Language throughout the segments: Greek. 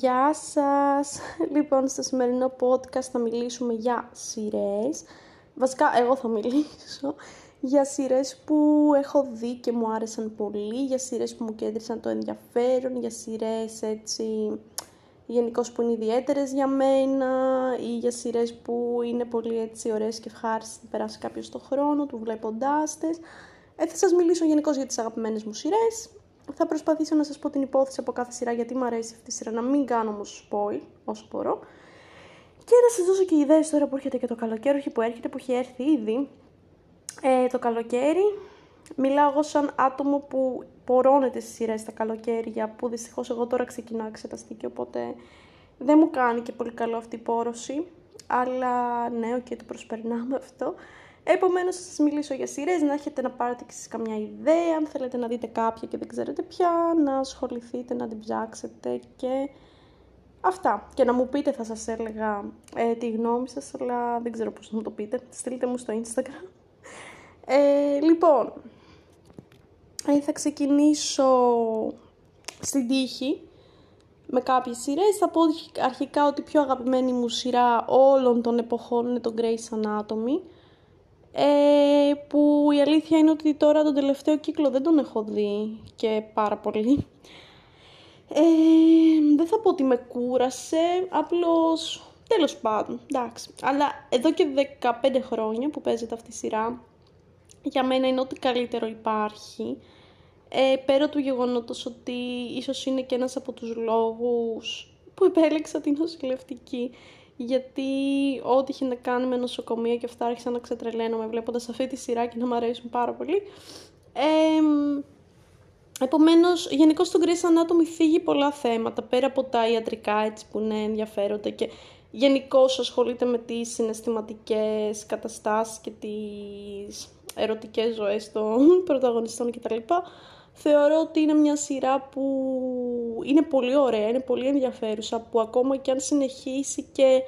Γεια σας! Λοιπόν, στο σημερινό podcast θα μιλήσουμε για σειρές. Βασικά, εγώ θα μιλήσω για σειρές που έχω δει και μου άρεσαν πολύ, για σειρές που μου κέντρισαν το ενδιαφέρον, για σειρές έτσι γενικώ που είναι ιδιαίτερες για μένα ή για σειρές που είναι πολύ έτσι ωραίες και ευχάριστες να περάσει κάποιος το χρόνο του βλέποντάς τες. Ε, θα σας μιλήσω γενικώ για τις αγαπημένες μου σειρές θα προσπαθήσω να σας πω την υπόθεση από κάθε σειρά γιατί μου αρέσει αυτή η σειρά, να μην κάνω όμως spoil όσο μπορώ. Και να σας δώσω και ιδέες τώρα που έρχεται και το καλοκαίρι, όχι που έρχεται, που έχει έρθει ήδη. Ε, το καλοκαίρι, μιλάω εγώ σαν άτομο που πορώνεται στις σειρές τα καλοκαίρια, που δυστυχώς εγώ τώρα ξεκινάω εξεταστική, οπότε δεν μου κάνει και πολύ καλό αυτή η πόρωση. Αλλά ναι, OK, okay, το προσπερνάμε αυτό. Επομένως, θα σας μιλήσω για σειρές, να έχετε να πάρετε και εσείς καμιά ιδέα, αν θέλετε να δείτε κάποια και δεν ξέρετε ποια, να ασχοληθείτε, να την ψάξετε και αυτά. Και να μου πείτε, θα σας έλεγα ε, τη γνώμη σας, αλλά δεν ξέρω πώς να μου το πείτε. Στείλτε μου στο Instagram. Ε, λοιπόν, ε, θα ξεκινήσω στην τύχη με κάποιες σειρές. Θα πω αρχικά ότι η πιο αγαπημένη μου σειρά όλων των εποχών είναι το Grey's Anatomy ε, που η αλήθεια είναι ότι τώρα τον τελευταίο κύκλο δεν τον έχω δει και πάρα πολύ. Ε, δεν θα πω ότι με κούρασε, απλώς τέλος πάντων, εντάξει. Αλλά εδώ και 15 χρόνια που παίζεται αυτή η σειρά, για μένα είναι ό,τι καλύτερο υπάρχει. Ε, πέρα του γεγονότος ότι ίσως είναι και ένας από τους λόγους που επέλεξα την νοσηλευτική γιατί ό,τι είχε να κάνει με νοσοκομεία και αυτά άρχισα να ξετρελαίνομαι βλέποντας αυτή τη σειρά και να μου αρέσουν πάρα πολύ. Ε, επομένως, γενικώ το Grey's Anatomy φύγει πολλά θέματα, πέρα από τα ιατρικά έτσι που είναι ενδιαφέροντα και γενικώς ασχολείται με τις συναισθηματικές καταστάσεις και τις ερωτικές ζωές των πρωταγωνιστών κτλ θεωρώ ότι είναι μια σειρά που είναι πολύ ωραία, είναι πολύ ενδιαφέρουσα, που ακόμα και αν συνεχίσει και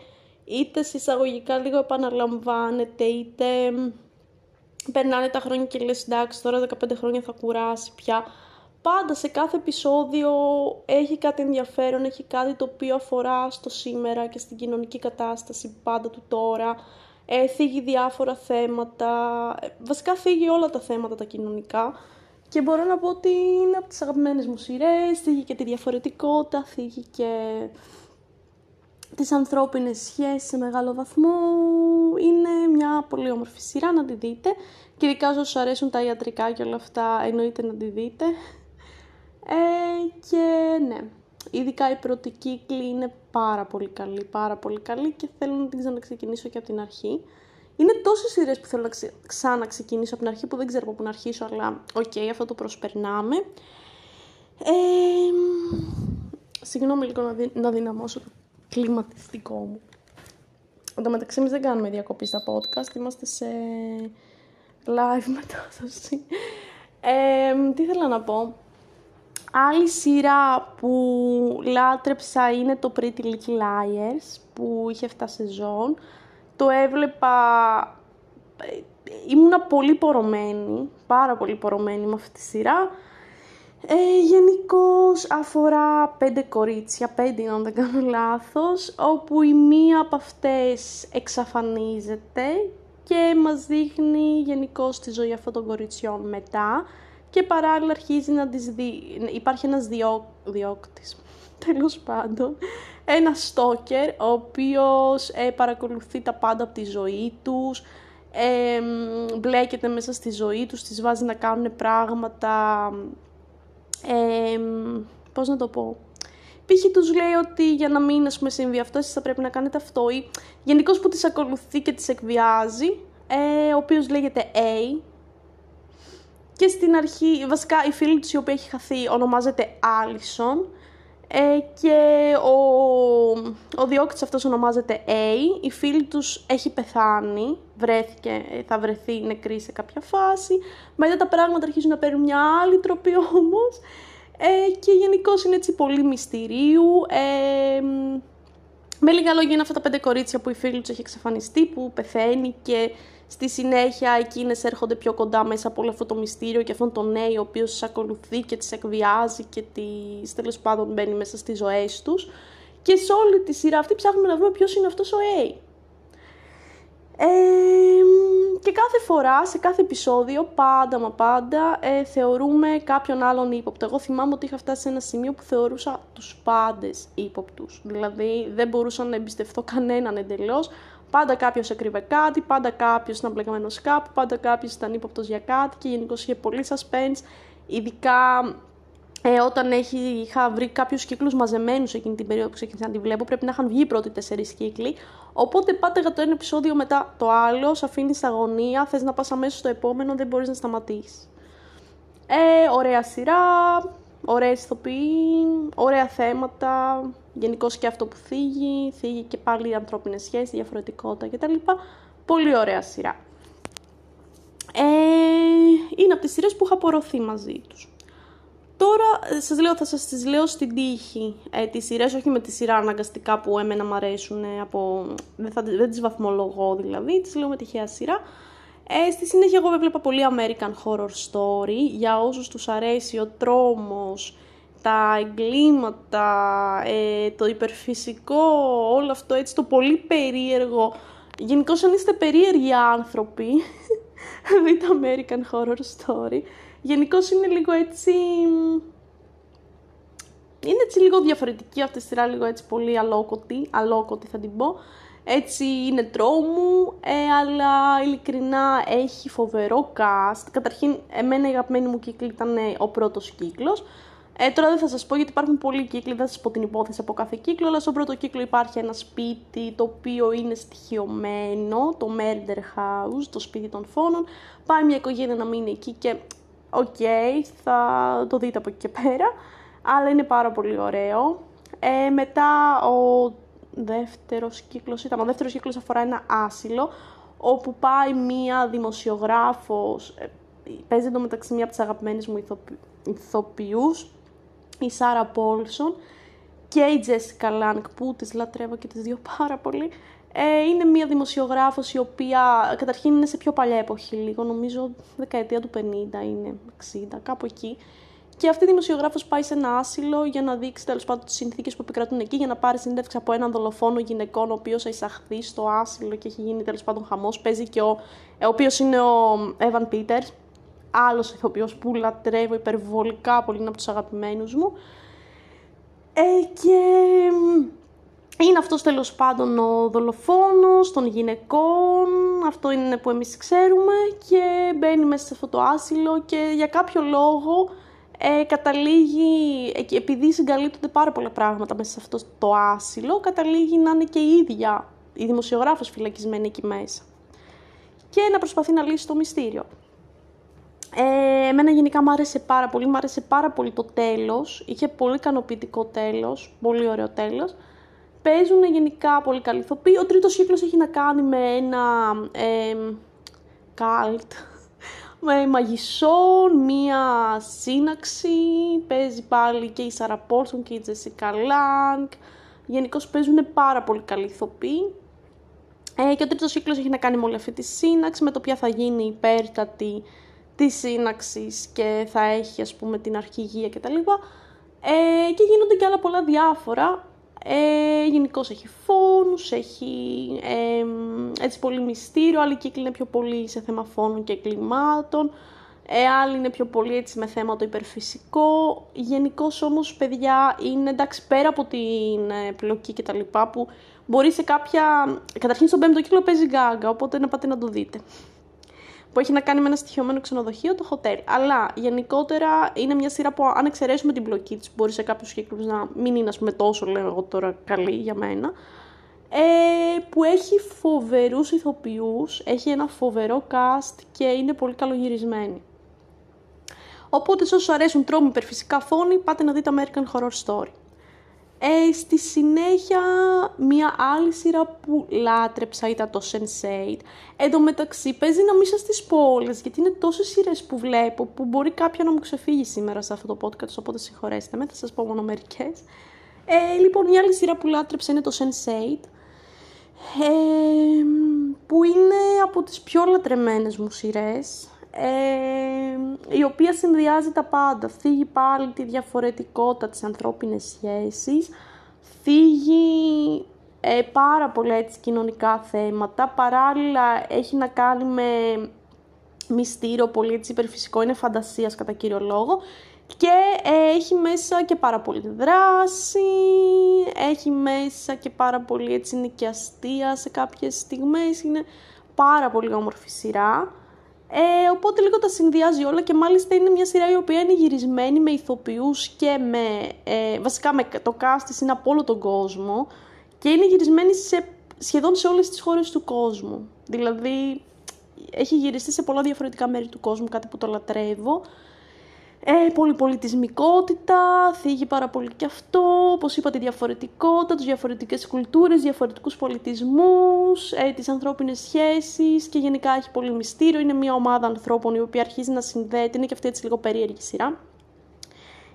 είτε συσσαγωγικά λίγο επαναλαμβάνεται, είτε περνάνε τα χρόνια και λες εντάξει τώρα 15 χρόνια θα κουράσει πια. Πάντα σε κάθε επεισόδιο έχει κάτι ενδιαφέρον, έχει κάτι το οποίο αφορά στο σήμερα και στην κοινωνική κατάσταση πάντα του τώρα. Ε, θίγει διάφορα θέματα, ε, βασικά θίγει όλα τα θέματα τα κοινωνικά. Και μπορώ να πω ότι είναι από τις αγαπημένες μου σειρές, θίγει και τη διαφορετικότητα, θίγει και τις ανθρώπινες σχέσεις σε μεγάλο βαθμό. Είναι μια πολύ όμορφη σειρά να τη δείτε. Και ειδικά όσους αρέσουν τα ιατρικά και όλα αυτά, εννοείται να τη δείτε. Ε, και ναι, ειδικά οι πρώτοι κύκλοι είναι πάρα πολύ καλοί, πάρα πολύ καλοί και θέλω να την ξαναξεκινήσω και από την αρχή. Είναι τόσες σειρές που θέλω να ξε... ξαναξεκινήσω από την αρχή που δεν ξέρω από πού να αρχίσω, αλλά OK, okay, αυτό το προσπερνάμε. Ε, συγγνώμη λίγο να, δι... να δυναμώσω το κλιματιστικό μου. Εν τω μεταξύ εμείς δεν κάνουμε διακοπή στα podcast, είμαστε σε live μετάδοση. Ε, τι ήθελα να πω. Άλλη σειρά που λάτρεψα είναι το Pretty Little Liars που είχε 7 σεζόν το έβλεπα, ε, ήμουνα πολύ πορωμένη, πάρα πολύ πορωμένη με αυτή τη σειρά. Ε, Γενικώς αφορά πέντε κορίτσια, πέντε αν δεν κάνω λάθος, όπου η μία από αυτές εξαφανίζεται και μας δείχνει γενικώς τη ζωή αυτών των κοριτσιών μετά και παράλληλα αρχίζει να τις δει... υπάρχει ένας διώ... διώκτης, τέλος πάντων, ένα στόκερ ο οποίος ε, παρακολουθεί τα πάντα από τη ζωή τους, ε, μπλέκεται μέσα στη ζωή τους, τις βάζει να κάνουν πράγματα, ε, πώς να το πω, π.χ. τους λέει ότι για να μην ας πούμε, συμβεί αυτό, εσείς θα πρέπει να κάνετε αυτό ή γενικώς που τις ακολουθεί και τις εκβιάζει, ε, ο οποίος λέγεται A, και στην αρχή, βασικά η φίλη της η οποία έχει χαθεί ονομάζεται Allison ε, και ο, ο διώκτης αυτός ονομάζεται A, η φίλη τους έχει πεθάνει, βρέθηκε, ε, θα βρεθεί νεκρή σε κάποια φάση, μετά τα πράγματα αρχίζουν να παίρνουν μια άλλη τροπή όμως. Ε, και γενικώς είναι έτσι πολύ μυστηρίου. Ε, με λίγα λόγια είναι αυτά τα πέντε κορίτσια που η φίλη τους έχει εξαφανιστεί, που πεθαίνει και Στη συνέχεια εκείνες έρχονται πιο κοντά μέσα από όλο αυτό το μυστήριο και αυτόν τον νέο ο οποίος τις ακολουθεί και τις εκβιάζει και τις τέλος πάντων μπαίνει μέσα στις ζωές τους. Και σε όλη τη σειρά αυτή ψάχνουμε να βρούμε ποιος είναι αυτός ο A. Ε, και κάθε φορά, σε κάθε επεισόδιο, πάντα μα πάντα, ε, θεωρούμε κάποιον άλλον ύποπτο. Εγώ θυμάμαι ότι είχα φτάσει σε ένα σημείο που θεωρούσα τους πάντες ύποπτους. Δηλαδή δεν μπορούσα να εμπιστευτώ κανέναν εντελώς. Πάντα κάποιος έκρυβε κάτι, πάντα κάποιος ήταν μπλεγμένος κάπου, πάντα κάποιος ήταν ύποπτος για κάτι και γενικώς είχε πολύ suspense. Ειδικά ε, όταν έχει, είχα βρει κάποιους κύκλους μαζεμένους εκείνη την περίοδο που ξεκίνησα να τη βλέπω, πρέπει να είχαν βγει οι πρώτοι τέσσερις κύκλοι. Οπότε πάταγα το ένα επεισόδιο μετά το άλλο, σε αφήνεις στα αγωνία, θες να πας αμέσως στο επόμενο, δεν μπορείς να σταματήσεις. Ε, ωραία σειρά, ωραία ηθοποιοί, ωραία θέματα, γενικώς και αυτό που θίγει, θίγει και πάλι ανθρώπινες σχέσεις, διαφορετικότητα κτλ. Πολύ ωραία σειρά. Ε, είναι από τις σειρές που είχα απορροθεί μαζί τους. Τώρα σας λέω, θα σας τις λέω στην τύχη ε, τις σειρές, όχι με τη σειρά αναγκαστικά που εμένα μου αρέσουν, ε, από, δεν, θα, δεν τις βαθμολογώ δηλαδή, τις λέω με τυχαία σειρά. Ε, στη συνέχεια εγώ έβλεπα πολύ American Horror Story, για όσους τους αρέσει ο τρόμος, τα εγκλήματα, ε, το υπερφυσικό, όλο αυτό έτσι το πολύ περίεργο. Γενικώς αν είστε περίεργοι άνθρωποι, δείτε American Horror Story. Γενικώς είναι λίγο έτσι... Είναι έτσι λίγο διαφορετική αυτή η σειρά, λίγο έτσι πολύ αλόκοτη, αλόκοτη θα την πω. Έτσι είναι τρόμου, ε, αλλά ειλικρινά έχει φοβερό cast. Καταρχήν, εμένα η αγαπημένη μου κύκλη ήταν ο πρώτος κύκλος. Ε, τώρα δεν θα σας πω γιατί υπάρχουν πολλοί κύκλοι, δεν θα σας πω την υπόθεση από κάθε κύκλο, αλλά στον πρώτο κύκλο υπάρχει ένα σπίτι το οποίο είναι στοιχειωμένο, το Murder House, το σπίτι των φόνων. Πάει μια οικογένεια να μείνει εκεί και OK, okay, θα το δείτε από εκεί και πέρα, αλλά είναι πάρα πολύ ωραίο. Ε, μετά ο δεύτερος κύκλος ήταν, ο δεύτερος κύκλος αφορά ένα άσυλο, όπου πάει μία δημοσιογράφος, ε, παίζει εντωμεταξύ μία από τις αγαπημένες μου ηθοποιούς, η Σάρα Πόλσον και η Τζέσικα Λανγκ που τις λατρεύω και τις δύο πάρα πολύ. Ε, είναι μια δημοσιογράφος η οποία καταρχήν είναι σε πιο παλιά εποχή λίγο, νομίζω δεκαετία του 50 είναι, 60, κάπου εκεί. Και αυτή η δημοσιογράφος πάει σε ένα άσυλο για να δείξει τέλος πάντων τις συνθήκες που επικρατούν εκεί, για να πάρει συνέντευξη από έναν δολοφόνο γυναικών, ο οποίος θα εισαχθεί στο άσυλο και έχει γίνει τέλος πάντων χαμός. Παίζει και ο, ε, ο οποίος είναι ο Evan Peters, άλλος ηθοποιό που λατρεύω υπερβολικά πολύ, είναι από τους αγαπημένους μου. Ε, και είναι αυτός τέλος πάντων ο δολοφόνος των γυναικών, αυτό είναι που εμείς ξέρουμε και μπαίνει μέσα σε αυτό το άσυλο και για κάποιο λόγο ε, καταλήγει, επειδή συγκαλύπτονται πάρα πολλά πράγματα μέσα σε αυτό το άσυλο, καταλήγει να είναι και η ίδια η δημοσιογράφος φυλακισμένη εκεί μέσα και να προσπαθεί να λύσει το μυστήριο. Ε, εμένα γενικά μου άρεσε πάρα πολύ, μου άρεσε πάρα πολύ το τέλος, είχε πολύ ικανοποιητικό τέλος, πολύ ωραίο τέλος. Παίζουν γενικά πολύ καλή ηθοποιοί. Ο τρίτος κύκλος έχει να κάνει με ένα ε, καλτ, με μαγισσόν, μία σύναξη. Παίζει πάλι και η Σαρα Πόλσον και η Τζεσίκα Λάνκ. Γενικώς παίζουν πάρα πολύ καλή ηθοποιοί. Ε, και ο τρίτος κύκλος έχει να κάνει με όλη αυτή τη σύναξη, με το ποια θα γίνει υπέρτατη της σύναξης και θα έχει ας πούμε την αρχηγία κτλ. Ε, και γίνονται και άλλα πολλά διάφορα. Ε, Γενικώς έχει φόνους, έχει ε, έτσι πολύ μυστήριο, άλλοι κύκλοι είναι πιο πολύ σε θέμα φόνου και κλιμάτων, ε, άλλοι είναι πιο πολύ έτσι με θέμα το υπερφυσικό. Γενικώς όμως παιδιά είναι εντάξει πέρα από την ε, πλοκή και τα λοιπά που μπορεί σε κάποια... Καταρχήν στον πέμπτο κύκλο παίζει γκάγκα, οπότε να πάτε να το δείτε που έχει να κάνει με ένα στοιχειωμένο ξενοδοχείο, το hotel. Αλλά γενικότερα είναι μια σειρά που αν εξαιρέσουμε την πλοκή της, μπορεί σε κάποιους κύκλου να μην είναι ας πούμε, τόσο λέω εγώ τώρα καλή για μένα. Ε, που έχει φοβερούς ηθοποιούς, έχει ένα φοβερό cast και είναι πολύ καλογυρισμένη. Οπότε σε όσους αρέσουν τρόμοι υπερφυσικά φόνοι, πάτε να δείτε American Horror Story. Ε, στη συνέχεια μια άλλη σειρά που λάτρεψα ήταν το Sense8. Εν τω μεταξύ παίζει να μην σας τις πω όλες, γιατί είναι τόσες σειρές που βλέπω που μπορεί κάποια να μου ξεφύγει σήμερα σε αυτό το podcast, οπότε συγχωρέστε με, θα σας πω μόνο μερικές. Ε, λοιπόν, μια άλλη σειρά που λάτρεψα είναι το Sense8, ε, που είναι από τις πιο λατρεμένες μου σειρές η οποία συνδυάζει τα πάντα. Φύγει πάλι τη διαφορετικότητα της ανθρώπινης σχέσης, Θίγει ε, πάρα πολλά έτσι κοινωνικά θέματα. Παράλληλα έχει να κάνει με μυστήριο, πολύ έτσι υπερφυσικό, είναι φαντασίας κατά κύριο λόγο. Και ε, έχει μέσα και πάρα πολύ δράση, έχει μέσα και πάρα πολύ έτσι νοικιαστία σε κάποιες στιγμές, είναι πάρα πολύ όμορφη σειρά. Ε, οπότε λίγο τα συνδυάζει όλα και μάλιστα είναι μια σειρά η οποία είναι γυρισμένη με ηθοποιούς και με, ε, βασικά με το cast είναι από όλο τον κόσμο και είναι γυρισμένη σε, σχεδόν σε όλες τις χώρες του κόσμου. Δηλαδή έχει γυριστεί σε πολλά διαφορετικά μέρη του κόσμου, κάτι που το λατρεύω. Ε, πολυπολιτισμικότητα, θίγει πάρα πολύ και αυτό, όπως είπα τη διαφορετικότητα, τις διαφορετικές κουλτούρες, διαφορετικούς πολιτισμούς, ε, τις ανθρώπινες σχέσεις και γενικά έχει πολύ μυστήριο. Είναι μια ομάδα ανθρώπων η οποία αρχίζει να συνδέεται, είναι και αυτή έτσι λίγο περίεργη σειρά,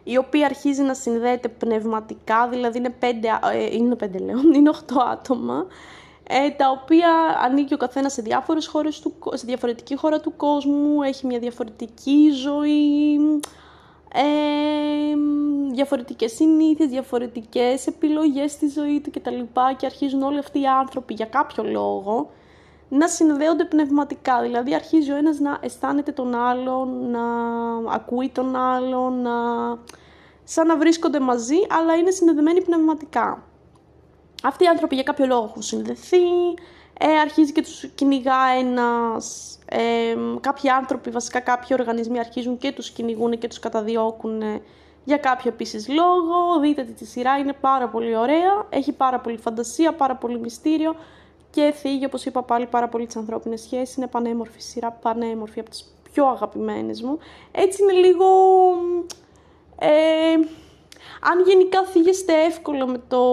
η οποία αρχίζει να συνδέεται πνευματικά, δηλαδή είναι πέντε, ε, είναι πέντε λέω, είναι οχτώ άτομα, ε, τα οποία ανήκει ο καθένας σε, διάφορες χώρες του, σε διαφορετική χώρα του κόσμου, έχει μια διαφορετική ζωή, ε, διαφορετικές συνήθειες, διαφορετικές επιλογές στη ζωή του κτλ. Και αρχίζουν όλοι αυτοί οι άνθρωποι για κάποιο λόγο να συνδέονται πνευματικά. Δηλαδή αρχίζει ο ένας να αισθάνεται τον άλλον, να ακούει τον άλλον, να... σαν να βρίσκονται μαζί, αλλά είναι συνδεδεμένοι πνευματικά. Αυτοί οι άνθρωποι για κάποιο λόγο έχουν συνδεθεί, ε, αρχίζει και τους κυνηγά ένας, ε, κάποιοι άνθρωποι, βασικά κάποιοι οργανισμοί αρχίζουν και τους κυνηγούν και τους καταδιώκουν για κάποιο επίσης λόγο. Δείτε τη σειρά, είναι πάρα πολύ ωραία, έχει πάρα πολύ φαντασία, πάρα πολύ μυστήριο και θίγει, όπως είπα πάλι, πάρα πολύ τις ανθρώπινες σχέσεις. Είναι πανέμορφη σειρά, πανέμορφη από τις πιο αγαπημένες μου. Έτσι είναι λίγο... Ε, αν γενικά θίγεστε εύκολα με το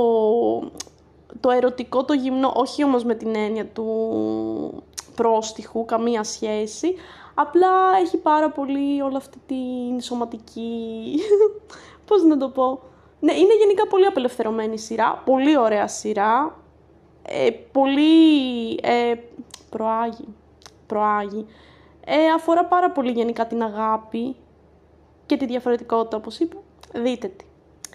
το ερωτικό, το γυμνό, όχι όμως με την έννοια του πρόστιχου, καμία σχέση. Απλά έχει πάρα πολύ όλη αυτή την σωματική... Πώς να το πω... Ναι, είναι γενικά πολύ απελευθερωμένη σειρά, πολύ ωραία σειρά, ε, πολύ ε, προάγει, προάγει. Ε, αφορά πάρα πολύ γενικά την αγάπη και τη διαφορετικότητα, όπως είπα. Δείτε τη.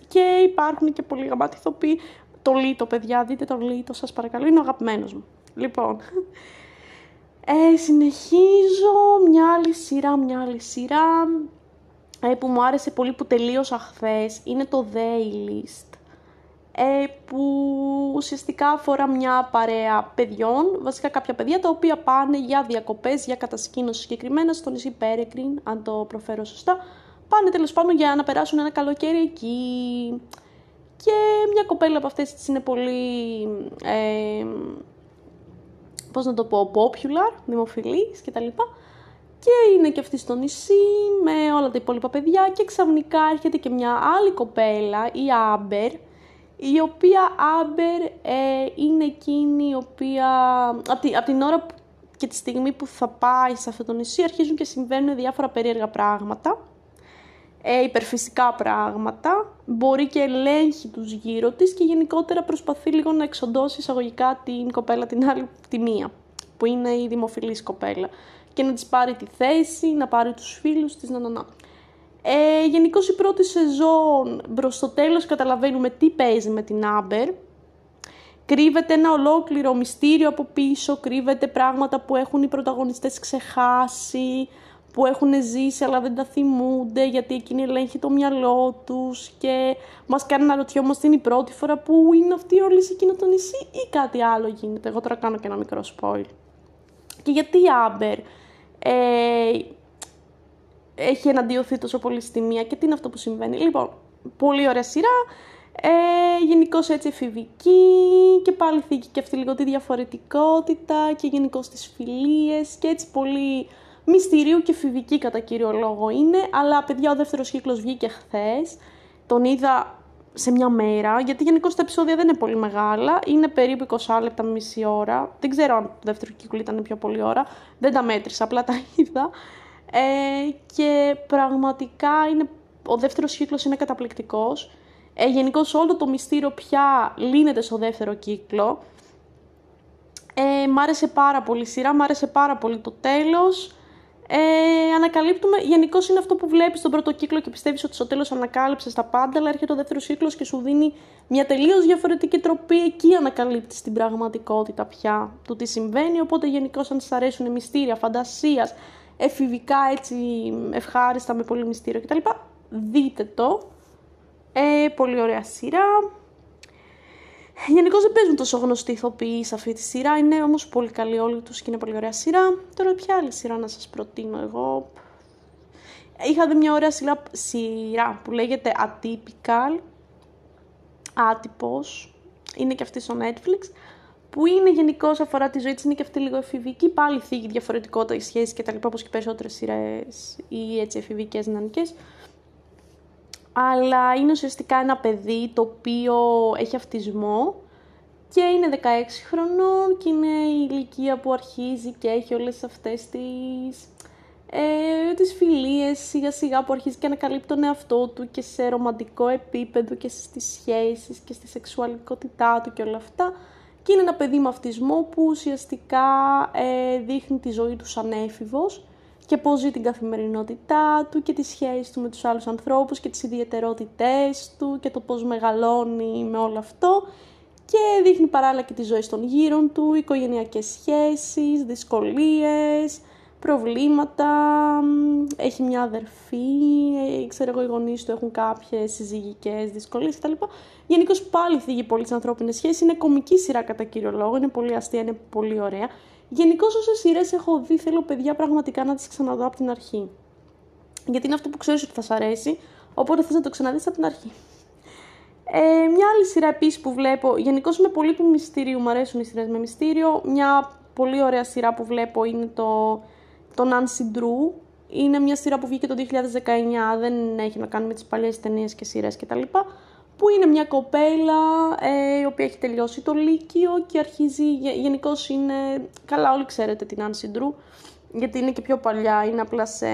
Και υπάρχουν και πολλοί γαμμάτοι ηθοποιοί το Λίτο, παιδιά, δείτε το Λίτο, σας παρακαλώ, είναι ο αγαπημένος μου. Λοιπόν, ε, συνεχίζω μια άλλη σειρά, μια άλλη σειρά ε, που μου άρεσε πολύ που τελείωσα χθες. είναι το Daylist ε, που ουσιαστικά αφορά μια παρέα παιδιών, βασικά κάποια παιδιά τα οποία πάνε για διακοπές, για κατασκήνωση συγκεκριμένα στο νησί Πέρεκριν, αν το προφέρω σωστά, πάνε τέλος πάντων για να περάσουν ένα καλοκαίρι εκεί. Και μια κοπέλα από αυτές τις είναι πολύ, ε, πώς να το πω, popular, δημοφιλής και τα λοιπά. Και είναι και αυτή στο νησί με όλα τα υπόλοιπα παιδιά και ξαφνικά έρχεται και μια άλλη κοπέλα, η Άμπερ, η οποία Άμπερ ε, είναι εκείνη η οποία από, την ώρα και τη στιγμή που θα πάει σε αυτό το νησί αρχίζουν και συμβαίνουν διάφορα περίεργα πράγματα ε, υπερφυσικά πράγματα, μπορεί και ελέγχει τους γύρω της και γενικότερα προσπαθεί λίγο να εξοντώσει εισαγωγικά την κοπέλα την άλλη, τη μία, που είναι η δημοφιλής κοπέλα και να της πάρει τη θέση, να πάρει τους φίλους της, να, να, να. Ε, Γενικώς η πρώτη σεζόν προς το τέλος καταλαβαίνουμε τι παίζει με την Άμπερ. Κρύβεται ένα ολόκληρο μυστήριο από πίσω, κρύβεται πράγματα που έχουν οι πρωταγωνιστές ξεχάσει, που έχουν ζήσει αλλά δεν τα θυμούνται γιατί εκείνη ελέγχει το μυαλό τους και μας κάνει να ρωτιόμαστε είναι η πρώτη φορά που είναι αυτοί όλοι σε εκείνο το νησί ή κάτι άλλο γίνεται. Εγώ τώρα κάνω και ένα μικρό spoil. Και γιατί η Άμπερ ε, έχει εναντιωθεί τόσο πολύ στη μία και τι είναι αυτό που συμβαίνει. Λοιπόν, πολύ ωραία σειρά, ε, γενικώς έτσι εφηβική και πάλι θήκη και αυτή λίγο τη διαφορετικότητα και γενικώς τις φιλίες και έτσι πολύ μυστηρίου και φιβική κατά κύριο λόγο είναι, αλλά παιδιά ο δεύτερος κύκλος βγήκε χθες. τον είδα σε μια μέρα, γιατί γενικώς τα επεισόδια δεν είναι πολύ μεγάλα, είναι περίπου 20 λεπτά με μισή ώρα, δεν ξέρω αν το δεύτερο κύκλο ήταν πιο πολύ ώρα, δεν τα μέτρησα, απλά τα είδα. Ε, και πραγματικά είναι, ο δεύτερος κύκλος είναι καταπληκτικός. Ε, Γενικώς όλο το μυστήριο πια λύνεται στο δεύτερο κύκλο. Ε, μ' άρεσε πάρα πολύ η σειρά, μ' άρεσε πάρα πολύ το τέλος. Ε, ανακαλύπτουμε, γενικώς είναι αυτό που βλέπεις στον πρώτο κύκλο και πιστεύεις ότι στο τέλος ανακάλυψες τα πάντα, αλλά έρχεται ο δεύτερος κύκλος και σου δίνει μια τελείως διαφορετική τροπή. Εκεί ανακαλύπτεις την πραγματικότητα πια του τι συμβαίνει. Οπότε, γενικώς, αν σας αρέσουν μυστήρια, φαντασίας, εφηβικά έτσι ευχάριστα με πολύ μυστήριο κτλ. Δείτε το. Ε, πολύ ωραία σειρά. Γενικώ δεν παίζουν τόσο γνωστοί ηθοποιοί σε αυτή τη σειρά. Είναι όμως πολύ καλή όλοι τους και είναι πολύ ωραία σειρά. Τώρα, ποια άλλη σειρά να σας προτείνω εγώ; Είχα δει μια ωραία σειρά, σειρά που λέγεται Atypical. Άτυπος. Είναι και αυτή στο Netflix. Που είναι γενικώ αφορά τη ζωή της, είναι και αυτή λίγο εφηβική. Πάλι θίγει διαφορετικότητα, οι σχέσεις κτλ. Όπως και περισσότερες σειρές ή έτσι εφηβικές νανικέ αλλά είναι ουσιαστικά ένα παιδί το οποίο έχει αυτισμό και είναι 16 χρονών και είναι η ηλικία που αρχίζει και έχει όλες αυτές τις, ε, τις φιλίες σιγά σιγά που αρχίζει και ανακαλύπτει τον εαυτό του και σε ρομαντικό επίπεδο και στις σχέσεις και στη σεξουαλικότητά του και όλα αυτά. Και είναι ένα παιδί με αυτισμό που ουσιαστικά ε, δείχνει τη ζωή του σαν έφηβος και πώς ζει την καθημερινότητά του και τις σχέσεις του με τους άλλους ανθρώπους και τις ιδιαιτερότητές του και το πώς μεγαλώνει με όλο αυτό και δείχνει παράλληλα και τη ζωή των γύρων του, οικογενειακές σχέσεις, δυσκολίες, προβλήματα, έχει μια αδερφή, ε, ξέρω εγώ οι γονείς του έχουν κάποιες συζυγικές δυσκολίες κτλ. Γενικώς πάλι θίγει πολύ τις ανθρώπινες σχέσεις, είναι κομική σειρά κατά κύριο λόγο, είναι πολύ αστεία, είναι πολύ ωραία. Γενικώ όσε σειρές έχω δει, θέλω παιδιά πραγματικά να τις ξαναδώ από την αρχή. Γιατί είναι αυτό που ξέρεις ότι θα σ' αρέσει, οπότε θες να το ξαναδείς από την αρχή. Ε, μια άλλη σειρά επίσης που βλέπω, γενικώς είμαι πολύ του μυστήριου, μου αρέσουν οι σειρές με μυστήριο. Μια πολύ ωραία σειρά που βλέπω είναι το, το Nancy Drew. Είναι μια σειρά που βγήκε το 2019, δεν έχει να κάνει με τις παλιές ταινίες και σειρές κτλ που είναι μια κοπέλα ε, η οποία έχει τελειώσει το Λύκειο και αρχίζει, γενικώς είναι, καλά όλοι ξέρετε την Άνση Ντρού, γιατί είναι και πιο παλιά, είναι απλά σε...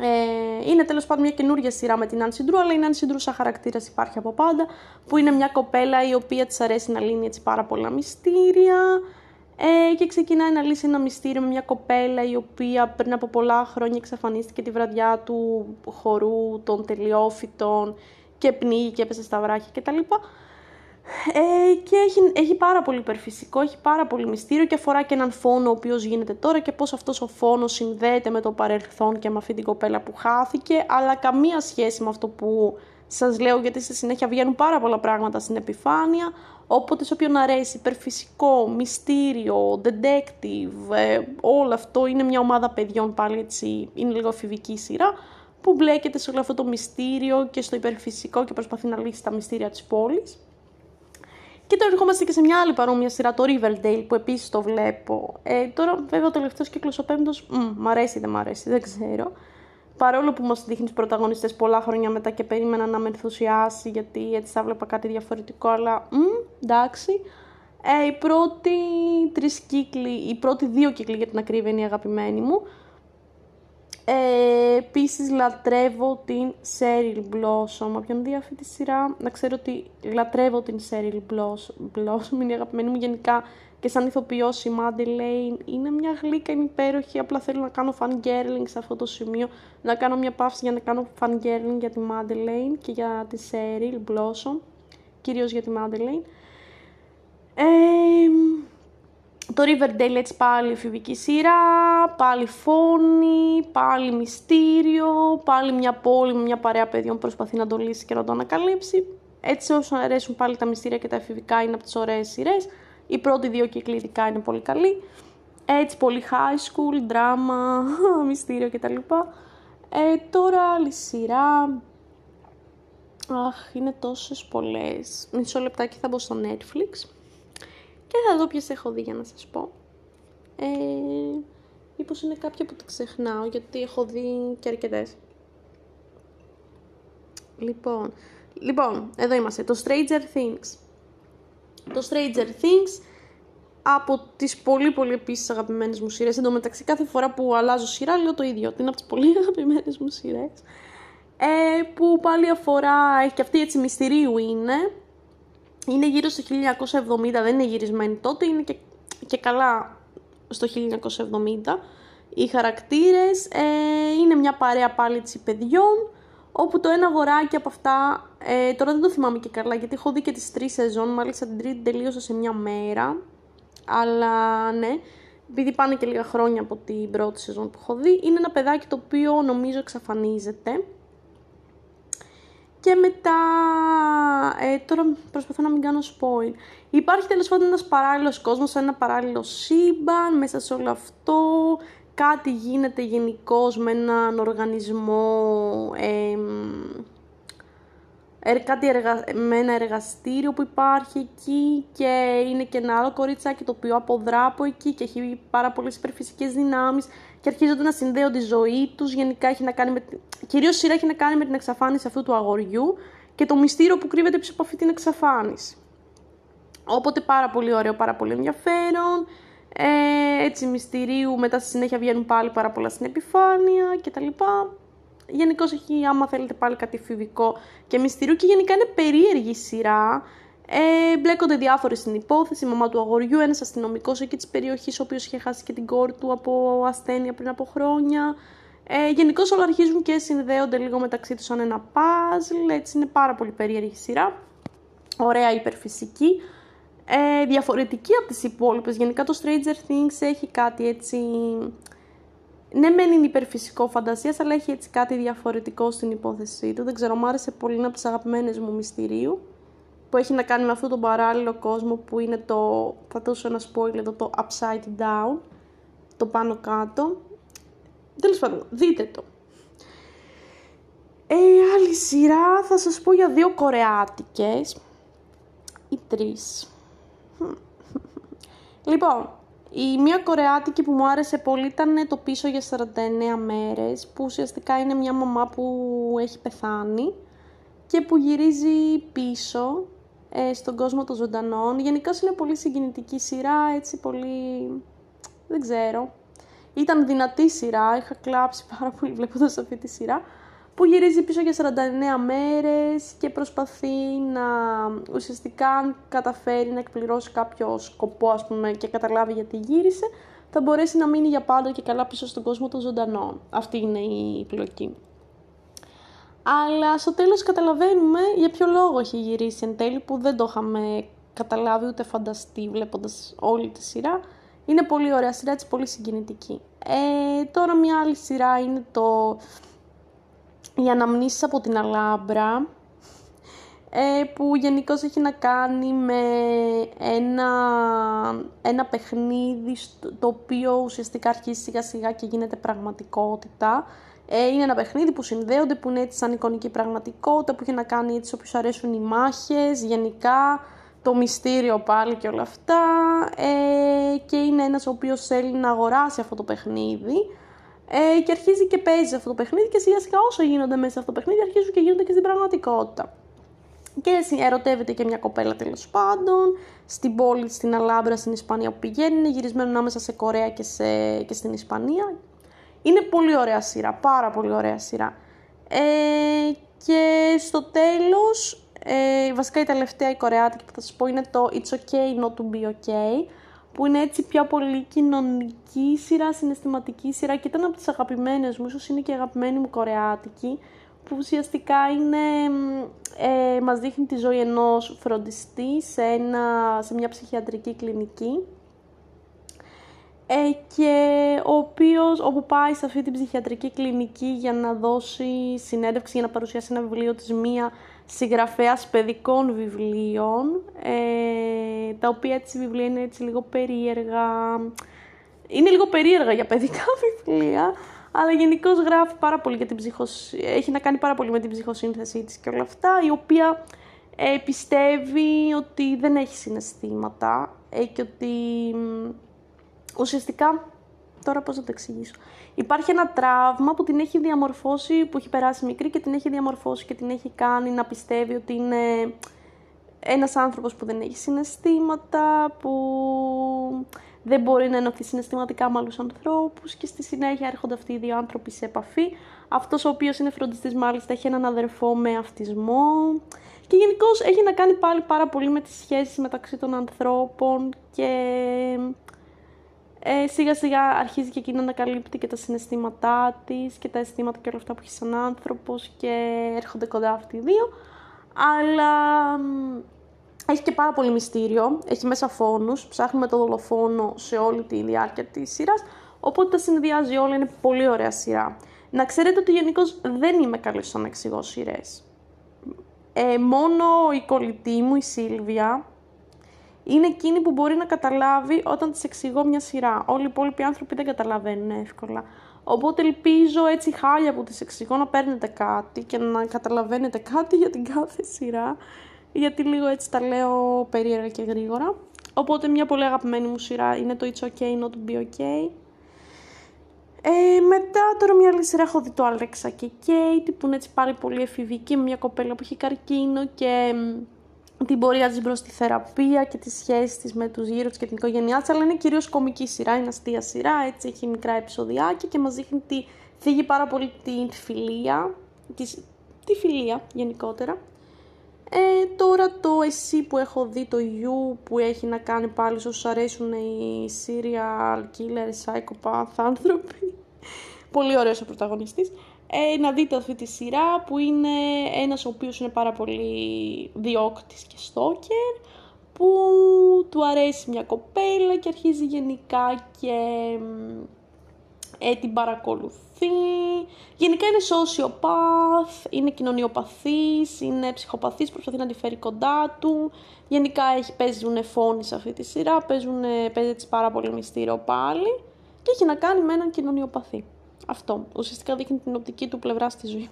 Ε, είναι τέλος πάντων μια καινούργια σειρά με την Άνση Ντρού, αλλά η Άνση Ντρού σαν χαρακτήρας υπάρχει από πάντα, που είναι μια κοπέλα η οποία της αρέσει να λύνει έτσι πάρα πολλά μυστήρια, ε, και ξεκινάει να λύσει ένα μυστήριο με μια κοπέλα η οποία πριν από πολλά χρόνια εξαφανίστηκε τη βραδιά του χορού των τελειόφυτων και πνίγει και έπεσε στα βράχια κτλ. Ε, και έχει, έχει πάρα πολύ υπερφυσικό, έχει πάρα πολύ μυστήριο και αφορά και έναν φόνο ο οποίος γίνεται τώρα και πώς αυτός ο φόνος συνδέεται με το παρελθόν και με αυτή την κοπέλα που χάθηκε, αλλά καμία σχέση με αυτό που σας λέω γιατί στη συνέχεια βγαίνουν πάρα πολλά πράγματα στην επιφάνεια, οπότε σε όποιον αρέσει υπερφυσικό, μυστήριο, detective, ε, όλο αυτό. Είναι μια ομάδα παιδιών πάλι έτσι, είναι λίγο εφηβική σειρά, που μπλέκεται σε όλο αυτό το μυστήριο και στο υπερφυσικό και προσπαθεί να λύσει τα μυστήρια της πόλης. Και τώρα ερχόμαστε και σε μια άλλη παρόμοια σειρά, το Riverdale, που επίσης το βλέπω. Ε, τώρα, βέβαια, ο τελευταίος κύκλος ο πέμπτος, μ' αρέσει ή δεν μ' αρέσει, δεν ξέρω. Παρόλο που μας δείχνει τους πρωταγωνιστές πολλά χρόνια μετά και περίμενα να με ενθουσιάσει, γιατί έτσι θα βλέπα κάτι διαφορετικό, αλλά μ, εντάξει. Ε, οι πρώτοι τρεις κύκλοι, οι πρώτοι δύο κύκλοι για την ακρίβεια είναι οι αγαπημένοι μου. Ε, Επίσης λατρεύω την Cheryl Blossom. Όποιον δει αυτή τη σειρά, να ξέρω ότι λατρεύω την Cheryl Blossom. Είναι η αγαπημένη μου γενικά και σαν ηθοποιός η Madeleine είναι μια γλύκα, είναι υπέροχη. Απλά θέλω να κάνω fangirling σε αυτό το σημείο. Να κάνω μια παύση για να κάνω fangirling για τη Madeleine και για τη Cheryl Blossom. Κυρίως για τη Madeleine. Ε, το Riverdale έτσι πάλι εφηβική σειρά, πάλι φόνη, πάλι μυστήριο, πάλι μια πόλη με μια παρέα παιδιών που προσπαθεί να το λύσει και να το ανακαλύψει. Έτσι όσο αρέσουν πάλι τα μυστήρια και τα εφηβικά είναι από τις ωραίες σειρές. Οι πρώτοι δύο κύκλοι ειδικά είναι πολύ καλοί. Έτσι πολύ high school, δράμα, μυστήριο κτλ. Ε, τώρα άλλη σειρά. Αχ, είναι τόσες πολλές. Μισό λεπτάκι θα μπω στο Netflix και θα δω ποιες έχω δει για να σας πω. Ε, μήπως είναι κάποια που τα ξεχνάω γιατί έχω δει και αρκετές. Λοιπόν, λοιπόν, εδώ είμαστε. Το Stranger Things. Το Stranger Things από τις πολύ πολύ επίσης αγαπημένες μου σειρές. Εν τω μεταξύ κάθε φορά που αλλάζω σειρά λέω το ίδιο. Ότι είναι από τις πολύ αγαπημένες μου σειρές. Ε, που πάλι αφορά, έχει και αυτή έτσι μυστηρίου είναι είναι γύρω στο 1970, δεν είναι γυρισμένη τότε, είναι και, και καλά στο 1970. Οι χαρακτήρες ε, είναι μια παρέα πάλι της παιδιών, όπου το ένα αγοράκι από αυτά, ε, τώρα δεν το θυμάμαι και καλά, γιατί έχω δει και τις τρεις σεζόν, μάλιστα την τρίτη τελείωσα σε μια μέρα, αλλά ναι, επειδή πάνε και λίγα χρόνια από την πρώτη σεζόν που έχω δει, είναι ένα παιδάκι το οποίο νομίζω εξαφανίζεται. Και μετά, ε, τώρα προσπαθώ να μην κάνω spoil. Υπάρχει τέλος πάντων ένας παράλληλος κόσμος, ένα παράλληλο σύμπαν, μέσα σε όλο αυτό κάτι γίνεται γενικώς με έναν οργανισμό, ε, κάτι εργα... με ένα εργαστήριο που υπάρχει εκεί και είναι και ένα άλλο κορίτσάκι το οποίο αποδρά από εκεί και έχει πάρα πολλές υπερφυσικές δυνάμεις και αρχίζονται να συνδέονται η ζωή τους, γενικά έχει να κάνει με... κυρίως σειρά έχει να κάνει με την εξαφάνιση αυτού του αγοριού και το μυστήριο που κρύβεται πίσω από αυτή την εξαφάνιση. Οπότε πάρα πολύ ωραίο, πάρα πολύ ενδιαφέρον ε, έτσι μυστηρίου, μετά στη συνέχεια βγαίνουν πάλι πάρα πολλά στην επιφάνεια κτλ. Γενικώς έχει, άμα θέλετε, πάλι κάτι φιβικό και μυστηρίου και γενικά είναι περίεργη σειρά. Ε, μπλέκονται διάφορες στην υπόθεση. Η μαμά του αγοριού, ένας αστυνομικός εκεί της περιοχής, ο οποίος είχε χάσει και την κόρη του από ασθένεια πριν από χρόνια. Ε, Γενικώ όλα αρχίζουν και συνδέονται λίγο μεταξύ τους σαν ένα puzzle. Έτσι είναι πάρα πολύ περίεργη σειρά. Ωραία υπερφυσική ε, διαφορετική από τις υπόλοιπες. Γενικά το Stranger Things έχει κάτι έτσι... Ναι, μεν είναι υπερφυσικό φαντασίας, αλλά έχει έτσι κάτι διαφορετικό στην υπόθεσή του. Δεν ξέρω, μου άρεσε πολύ, είναι από τις αγαπημένες μου μυστηρίου. Που έχει να κάνει με αυτόν τον παράλληλο κόσμο που είναι το. Θα δώσω ένα spoiler εδώ, το upside down. Το πάνω κάτω. Τέλος πάντων, δείτε το. Ε, άλλη σειρά θα σας πω για δύο κορεάτικες ή τρεις. Λοιπόν, η μία κορεάτικη που μου άρεσε πολύ ήταν το πίσω για 49 μέρες, που ουσιαστικά είναι μια μαμά που έχει πεθάνει και που γυρίζει πίσω ε, στον κόσμο των ζωντανών. Γενικώς είναι πολύ συγκινητική σειρά, έτσι πολύ... δεν ξέρω. Ήταν δυνατή σειρά, είχα κλάψει πάρα πολύ βλέποντας αυτή τη σειρά που γυρίζει πίσω για 49 μέρες και προσπαθεί να ουσιαστικά καταφέρει να εκπληρώσει κάποιο σκοπό ας πούμε και καταλάβει γιατί γύρισε θα μπορέσει να μείνει για πάντα και καλά πίσω στον κόσμο των ζωντανών. Αυτή είναι η πλοκή. Αλλά στο τέλος καταλαβαίνουμε για ποιο λόγο έχει γυρίσει εν τέλει που δεν το είχαμε καταλάβει ούτε φανταστεί βλέποντας όλη τη σειρά. Είναι πολύ ωραία σειρά, έτσι πολύ συγκινητική. Ε, τώρα μια άλλη σειρά είναι το οι αναμνήσεις από την Αλάμπρα ε, που γενικώς έχει να κάνει με ένα, ένα παιχνίδι το οποίο ουσιαστικά αρχίζει σιγά σιγά και γίνεται πραγματικότητα. Ε, είναι ένα παιχνίδι που συνδέονται, που είναι έτσι σαν εικονική πραγματικότητα, που έχει να κάνει έτσι όποιους αρέσουν οι μάχες, γενικά το μυστήριο πάλι και όλα αυτά. Ε, και είναι ένας ο οποίος θέλει να αγοράσει αυτό το παιχνίδι ε, και αρχίζει και παίζει αυτό το παιχνίδι και σιγά σιγά όσο γίνονται μέσα σε αυτό το παιχνίδι αρχίζουν και γίνονται και στην πραγματικότητα. Και ερωτεύεται και μια κοπέλα τέλος πάντων στην πόλη, στην Αλάμπρα, στην Ισπανία που πηγαίνει. Είναι γυρισμένο ανάμεσα σε Κορέα και, σε, και στην Ισπανία. Είναι πολύ ωραία σειρά, πάρα πολύ ωραία σειρά. Ε, και στο τέλος, ε, βασικά η τελευταία η κορεάτικη που θα σας πω είναι το It's okay not to be okay που είναι έτσι πιο πολύ κοινωνική σειρά, συναισθηματική σειρά και ήταν από τις αγαπημένες μου, ίσως είναι και η αγαπημένη μου κορεάτικη, που ουσιαστικά είναι, ε, μας δείχνει τη ζωή ενός φροντιστή σε, ένα, σε μια ψυχιατρική κλινική ε, και ο οποίος, όπου πάει σε αυτή την ψυχιατρική κλινική για να δώσει συνέντευξη, για να παρουσιάσει ένα βιβλίο της μία συγγραφέας παιδικών βιβλίων, ε, τα οποία έτσι βιβλία είναι έτσι λίγο περίεργα. Είναι λίγο περίεργα για παιδικά βιβλία, αλλά γενικώς γράφει πάρα πολύ για την ψυχοσ... έχει να κάνει πάρα πολύ με την ψυχοσύνθεσή της και όλα αυτά, η οποία ε, πιστεύει ότι δεν έχει συναισθήματα ε, και ότι ουσιαστικά τώρα πώς να το εξηγήσω. Υπάρχει ένα τραύμα που την έχει διαμορφώσει, που έχει περάσει μικρή και την έχει διαμορφώσει και την έχει κάνει να πιστεύει ότι είναι ένας άνθρωπος που δεν έχει συναισθήματα, που δεν μπορεί να ενωθεί συναισθηματικά με άλλους ανθρώπους και στη συνέχεια έρχονται αυτοί οι δύο άνθρωποι σε επαφή. Αυτός ο οποίος είναι φροντιστής μάλιστα έχει έναν αδερφό με αυτισμό και γενικώς έχει να κάνει πάλι πάρα πολύ με τις σχέσεις μεταξύ των ανθρώπων και Ε, σιγά σιγά αρχίζει και εκείνη να ανακαλύπτει και τα συναισθήματά της και τα αισθήματα και όλα αυτά που έχει σαν άνθρωπος και έρχονται κοντά αυτοί οι δύο. Αλλά έχει και πάρα πολύ μυστήριο, έχει μέσα φόνους, ψάχνουμε το δολοφόνο σε όλη τη διάρκεια της σειράς, οπότε τα συνδυάζει όλα, είναι πολύ ωραία σειρά. Να ξέρετε ότι γενικώ δεν είμαι καλή στο να εξηγώ σειρές. Ε, μόνο η κολλητή μου, η Σίλβια, είναι εκείνη που μπορεί να καταλάβει όταν της εξηγώ μια σειρά. Όλοι οι υπόλοιποι άνθρωποι δεν καταλαβαίνουν εύκολα. Οπότε ελπίζω έτσι χάλια που τις εξηγώ να παίρνετε κάτι και να καταλαβαίνετε κάτι για την κάθε σειρά. Γιατί λίγο έτσι τα λέω περίεργα και γρήγορα. Οπότε μια πολύ αγαπημένη μου σειρά είναι το It's Okay Not to Be Okay. Ε, μετά τώρα μια άλλη σειρά έχω δει το Alexa και Kate που είναι έτσι πάλι πολύ εφηβική με μια κοπέλα που έχει καρκίνο και την πορεία της μπρος στη θεραπεία και τις σχέσεις της με τους γύρω της και την οικογένειά της, αλλά είναι κυρίως κομική σειρά, είναι αστεία σειρά, έτσι έχει μικρά επεισοδιάκια και μας δείχνει τη, θίγει πάρα πολύ την φιλία, της, τη φιλία γενικότερα. Ε, τώρα το εσύ που έχω δει το You που έχει να κάνει πάλι όσους αρέσουν οι serial killer, psychopath άνθρωποι. πολύ ωραίος ο πρωταγωνιστής ε, να δείτε αυτή τη σειρά που είναι ένας ο οποίος είναι πάρα πολύ διώκτης και στόκερ που του αρέσει μια κοπέλα και αρχίζει γενικά και ε, την παρακολουθεί. Γενικά είναι sociopath, είναι κοινωνιοπαθής, είναι ψυχοπαθής, προσπαθεί να τη φέρει κοντά του. Γενικά έχει, παίζουν φόνοι σε αυτή τη σειρά, παίζουν, παίζει πάρα πολύ μυστήριο πάλι και έχει να κάνει με έναν κοινωνιοπαθή. Αυτό. Ουσιαστικά δείχνει την οπτική του πλευρά στη ζωή.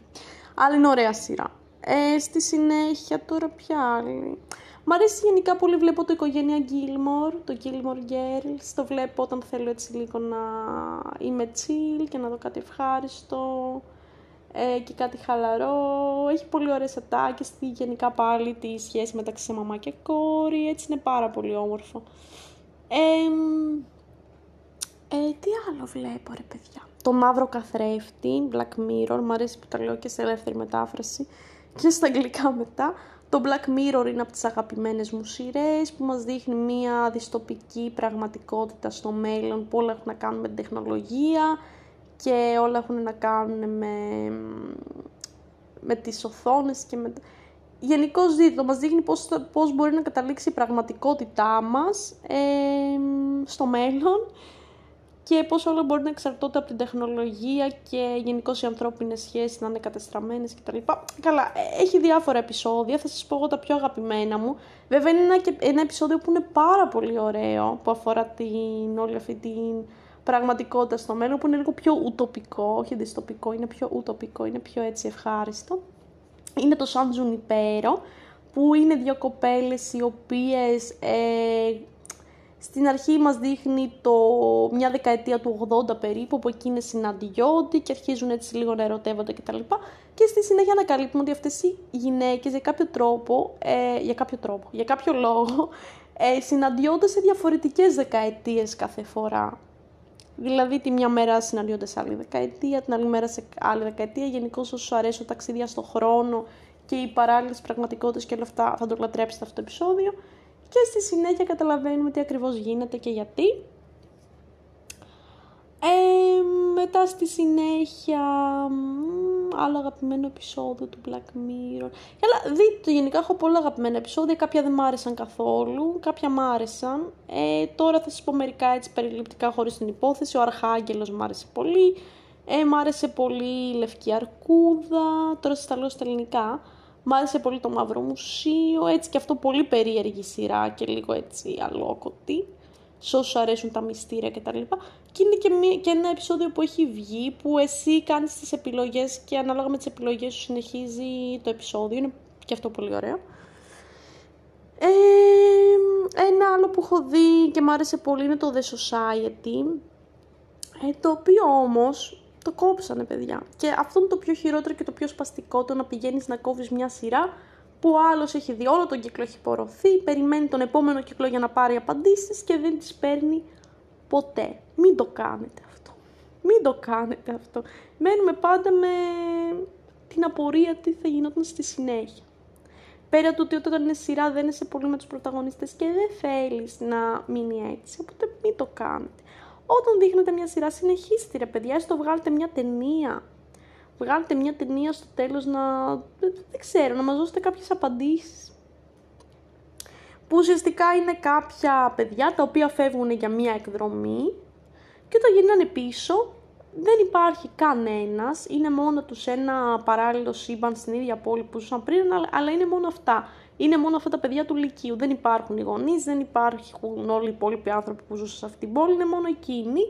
Άλλη είναι ωραία σειρά. Ε, στη συνέχεια τώρα πια άλλη. Μ' αρέσει γενικά πολύ βλέπω το οικογένεια Gilmore, το Gilmore Girls. Το βλέπω όταν θέλω έτσι λίγο να είμαι chill και να δω κάτι ευχάριστο ε, και κάτι χαλαρό. Έχει πολύ ωραίες ατάκες, γενικά πάλι τη σχέση μεταξύ μαμά και κόρη, έτσι είναι πάρα πολύ όμορφο. Ε, ε, τι άλλο βλέπω ρε παιδιά; Το μαύρο καθρέφτη, Black Mirror, μου αρέσει που τα λέω και σε ελεύθερη μετάφραση και στα αγγλικά μετά. Το Black Mirror είναι από τις αγαπημένες μου σειρές που μας δείχνει μια δυστοπική πραγματικότητα στο μέλλον που όλα έχουν να κάνουν με την τεχνολογία και όλα έχουν να κάνουν με, με τις οθόνες και με... Γενικώ δείτε, μας δείχνει πώς, πώς μπορεί να καταλήξει η πραγματικότητά μας ε, στο μέλλον και πώς όλα μπορεί να εξαρτώνται από την τεχνολογία και γενικώ οι ανθρώπινες σχέσεις να είναι κατεστραμμένες κτλ. Καλά, έχει διάφορα επεισόδια, θα σας πω εγώ τα πιο αγαπημένα μου. Βέβαια είναι ένα, ένα επεισόδιο που είναι πάρα πολύ ωραίο, που αφορά την, όλη αυτή την πραγματικότητα στο μέλλον, που είναι λίγο πιο ουτοπικό, όχι δυστοπικό, είναι πιο ουτοπικό, είναι πιο έτσι ευχάριστο. Είναι το Σαν Τζουνιπέρο, που είναι δύο κοπέλες οι οποίες ε, στην αρχή μας δείχνει το, μια δεκαετία του 80 περίπου, που εκείνες συναντιόνται και αρχίζουν έτσι λίγο να ερωτεύονται κτλ. Και στη συνέχεια ανακαλύπτουμε ότι αυτές οι γυναίκες για κάποιο τρόπο, ε, για κάποιο τρόπο, για κάποιο λόγο, ε, συναντιόνται σε διαφορετικές δεκαετίες κάθε φορά. Δηλαδή τη μια μέρα συναντιόνται σε άλλη δεκαετία, την άλλη μέρα σε άλλη δεκαετία. Γενικώ όσο σου αρέσει ο ταξίδια στον χρόνο και οι παράλληλες πραγματικότητες και όλα αυτά θα το λατρέψετε αυτό το επεισόδιο και στη συνέχεια καταλαβαίνουμε τι ακριβώς γίνεται και γιατί. Ε, μετά στη συνέχεια, άλλο αγαπημένο επεισόδιο του Black Mirror. Καλά, δείτε το γενικά, έχω πολλά αγαπημένα επεισόδια, κάποια δεν μ' άρεσαν καθόλου, κάποια μ' άρεσαν. Ε, τώρα θα σας πω μερικά έτσι περιληπτικά χωρίς την υπόθεση. Ο Αρχάγγελος μ' άρεσε πολύ. Ε, μ' άρεσε πολύ η Λευκή Αρκούδα, τώρα σας τα λέω στα ελληνικά. Μ' άρεσε πολύ το Μαύρο Μουσείο, έτσι και αυτό πολύ περίεργη σειρά και λίγο έτσι αλόκοτη. Σε όσους αρέσουν τα μυστήρια κτλ. Και είναι και, μία, και ένα επεισόδιο που έχει βγει που εσύ κάνεις τις επιλογές και ανάλογα με τις επιλογές σου συνεχίζει το επεισόδιο. Είναι και αυτό πολύ ωραίο. Ε, ένα άλλο που έχω δει και μου άρεσε πολύ είναι το The Society. Ε, το οποίο όμως το κόψανε, παιδιά. Και αυτό είναι το πιο χειρότερο και το πιο σπαστικό, το να πηγαίνεις να κόβεις μια σειρά που ο άλλος έχει δει όλο τον κύκλο, έχει πορωθεί, περιμένει τον επόμενο κύκλο για να πάρει απαντήσεις και δεν τις παίρνει ποτέ. Μην το κάνετε αυτό. Μην το κάνετε αυτό. Μένουμε πάντα με την απορία τι θα γινόταν στη συνέχεια. Πέρα του ότι όταν είναι σειρά δεν είσαι πολύ με τους πρωταγωνιστές και δεν θέλεις να μείνει έτσι, οπότε μην το κάνετε. Όταν δείχνετε μια σειρά, συνεχίστε ρε παιδιά, έστω βγάλετε μια ταινία. Βγάλετε μια ταινία στο τέλος να, δεν ξέρω, να μας δώσετε κάποιες απαντήσεις. Που ουσιαστικά είναι κάποια παιδιά τα οποία φεύγουν για μια εκδρομή και όταν γυρνάνε πίσω δεν υπάρχει κανένας, είναι μόνο τους ένα παράλληλο σύμπαν στην ίδια πόλη που ζούσαν πριν, αλλά είναι μόνο αυτά. Είναι μόνο αυτά τα παιδιά του Λυκείου. Δεν υπάρχουν οι γονείς, δεν υπάρχουν όλοι οι υπόλοιποι άνθρωποι που ζούσαν σε αυτή την πόλη, είναι μόνο εκείνοι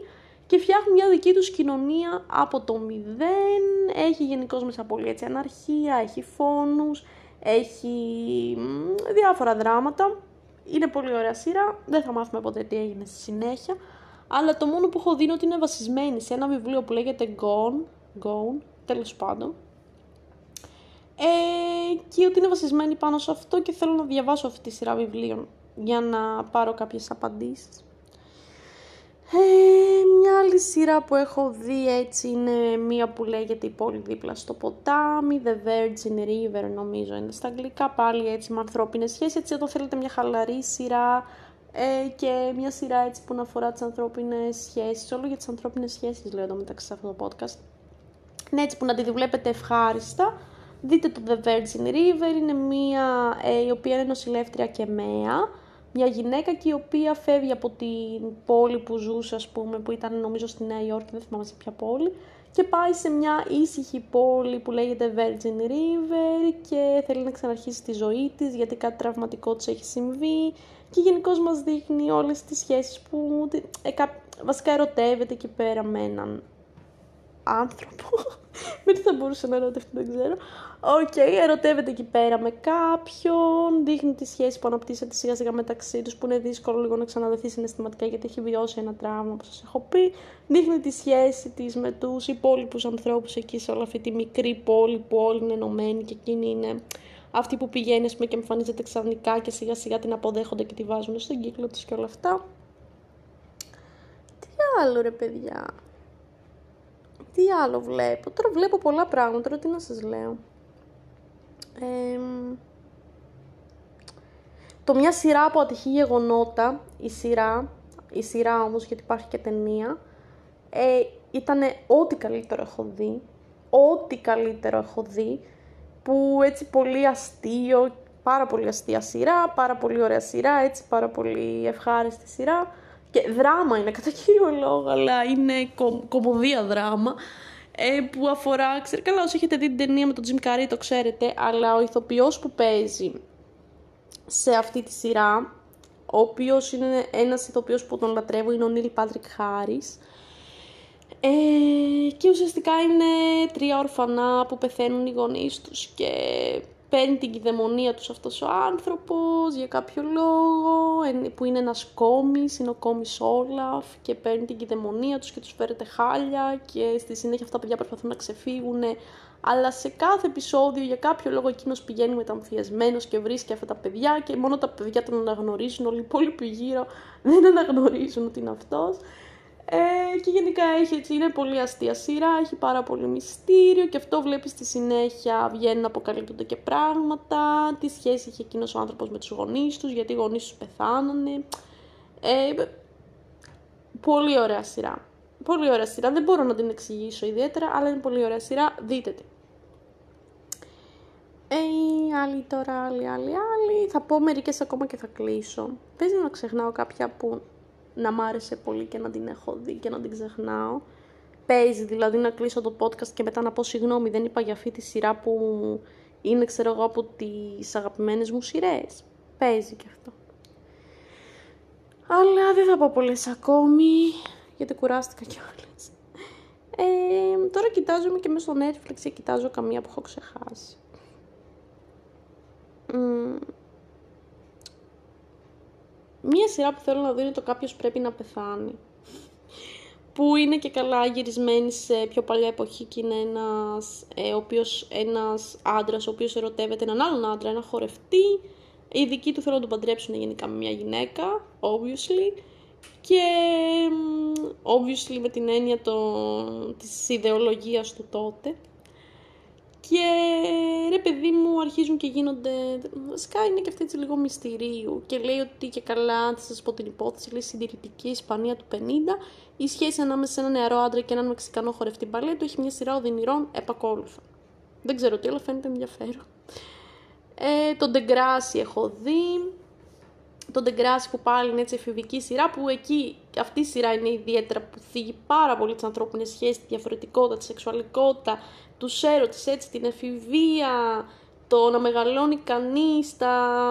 και φτιάχνουν μια δική τους κοινωνία από το μηδέν. Έχει γενικώς μέσα πολύ έτσι αναρχία, έχει φόνους, έχει διάφορα δράματα. Είναι πολύ ωραία σειρά, δεν θα μάθουμε ποτέ τι έγινε στη συνέχεια. Αλλά το μόνο που έχω δει είναι ότι είναι βασισμένη σε ένα βιβλίο που λέγεται Gone, Gone τέλος πάντων. Ε, και ότι είναι βασισμένη πάνω σε αυτό και θέλω να διαβάσω αυτή τη σειρά βιβλίων για να πάρω κάποιες απαντήσεις. Ε, μια άλλη σειρά που έχω δει έτσι είναι μία που λέγεται «Η πόλη δίπλα στο ποτάμι», «The Virgin River» νομίζω είναι στα αγγλικά, πάλι έτσι με ανθρώπινες σχέσεις, έτσι εδώ θέλετε μια χαλαρή σειρά ε, και μια σειρά έτσι που να αφορά τις ανθρώπινες σχέσεις, όλο για τις ανθρώπινες σχέσεις λέω εδώ μεταξύ σε αυτό το podcast. Ναι, έτσι που να τη βλέπετε ευχάριστα. Δείτε το The Virgin River, είναι μια ε, η οποία είναι νοσηλεύτρια και μέα, μια γυναίκα και η οποία φεύγει από την πόλη που ζούσε, ας πούμε, που ήταν νομίζω στη Νέα Υόρκη, δεν θυμάμαι σε ποια πόλη, και πάει σε μια ήσυχη πόλη που λέγεται Virgin River και θέλει να ξαναρχίσει τη ζωή της γιατί κάτι τραυματικό της έχει συμβεί και γενικώ μας δείχνει όλες τις σχέσεις που ε, βασικά ερωτεύεται εκεί πέρα με έναν άνθρωπο. Με τι θα μπορούσε να ερωτευτεί, δεν ξέρω. OK, okay, ερωτεύεται εκεί πέρα με κάποιον, δείχνει τη σχέση που αναπτύσσεται σιγά σιγά μεταξύ τους, που είναι δύσκολο λίγο να ξαναδεθεί συναισθηματικά γιατί έχει βιώσει ένα τραύμα, όπως σας έχω πει. Δείχνει τη σχέση της με τους υπόλοιπους ανθρώπους εκεί σε όλη αυτή τη μικρή πόλη που όλοι είναι ενωμένοι και εκείνη είναι αυτή που πηγαίνει πούμε, και εμφανίζεται ξαφνικά και σιγά σιγά την αποδέχονται και τη βάζουν στον κύκλο της και όλα αυτά. Τι άλλο ρε παιδιά. Τι άλλο βλέπω. Τώρα βλέπω πολλά πράγματα. Τώρα τι να σας λέω. το μια σειρά από ατυχή γεγονότα, η σειρά, η σειρά όμως γιατί υπάρχει και ταινία, ε, ήταν ό,τι καλύτερο έχω δει. Ό,τι καλύτερο έχω δει που έτσι πολύ αστείο, πάρα πολύ αστεία σειρά, πάρα πολύ ωραία σειρά, έτσι πάρα πολύ ευχάριστη σειρά και δράμα είναι κατά κύριο λόγο, αλλά είναι κο, κομμωδία δράμα ε, που αφορά, ξέρω, καλά όσοι έχετε δει την ταινία με τον Jim Carrey το ξέρετε, αλλά ο ηθοποιός που παίζει σε αυτή τη σειρά, ο οποίος είναι ένας ηθοποιός που τον λατρεύω, είναι ο Νίλ Πάτρικ Χάρης, ε, και ουσιαστικά είναι τρία ορφανά που πεθαίνουν οι γονείς τους και παίρνει την κυδαιμονία τους αυτός ο άνθρωπος για κάποιο λόγο, που είναι ένας κόμις, είναι ο κόμις Όλαφ και παίρνει την κυδαιμονία τους και τους φέρεται χάλια και στη συνέχεια αυτά τα παιδιά προσπαθούν να ξεφύγουν αλλά σε κάθε επεισόδιο για κάποιο λόγο εκείνος πηγαίνει μεταμφιασμένος και βρίσκει αυτά τα παιδιά και μόνο τα παιδιά τον αναγνωρίζουν, όλοι οι υπόλοιποι γύρω δεν αναγνωρίζουν ότι είναι αυτός. Ε, και γενικά έχει έτσι, είναι πολύ αστεία σειρά, έχει πάρα πολύ μυστήριο και αυτό βλέπεις στη συνέχεια βγαίνουν, αποκαλύπτονται και πράγματα, τι σχέση είχε εκείνος ο άνθρωπος με τους γονείς τους, γιατί οι γονείς τους πεθάνανε. Ε, πολύ ωραία σειρά. Πολύ ωραία σειρά, δεν μπορώ να την εξηγήσω ιδιαίτερα, αλλά είναι πολύ ωραία σειρά, δείτε τη. Ε, άλλη τώρα, άλλη, άλλη, άλλη. Θα πω μερικές ακόμα και θα κλείσω. Παίζει να ξεχνάω κάποια που να μ' άρεσε πολύ και να την έχω δει και να την ξεχνάω. Παίζει δηλαδή να κλείσω το podcast και μετά να πω συγγνώμη, δεν είπα για αυτή τη σειρά που είναι ξέρω εγώ από τις αγαπημένες μου σειρές. Παίζει και αυτό. Αλλά δεν θα πω πολλές ακόμη, γιατί κουράστηκα κιόλας. Ε, τώρα κοιτάζομαι και μέσα στο Netflix και κοιτάζω καμία που έχω ξεχάσει. Μία σειρά που θέλω να δω είναι το κάποιος πρέπει να πεθάνει. Που είναι και καλά γυρισμένη σε πιο παλιά εποχή και είναι ένας, ε, ο οποίος, ένας άντρας ο οποίος ερωτεύεται έναν άλλον άντρα, ένα χορευτή. Οι δικοί του θέλουν να τον παντρέψουν γενικά με μια γυναίκα, obviously. Και obviously με την έννοια το, της ιδεολογίας του τότε. Και ρε παιδί μου αρχίζουν και γίνονται, βασικά είναι και αυτή έτσι λίγο μυστηρίου και λέει ότι και καλά, θα σας πω την υπόθεση, λέει συντηρητική Ισπανία του 50, η σχέση ανάμεσα σε ένα νεαρό άντρα και έναν Μεξικανό χορευτή μπαλέτο έχει μια σειρά οδυνηρών επακόλουθα. Δεν ξέρω τι, αλλά φαίνεται ενδιαφέρον. Ε, τον Ντεγκράσι έχω δει, τον Ντεγκράσι που πάλι είναι έτσι εφηβική σειρά, που εκεί αυτή η σειρά είναι ιδιαίτερα που θίγει πάρα πολύ τι ανθρώπινε σχέσει, τη διαφορετικότητα, τη σεξουαλικότητα, τους έρωτες, έτσι, την εφηβεία, το να μεγαλώνει κανείς,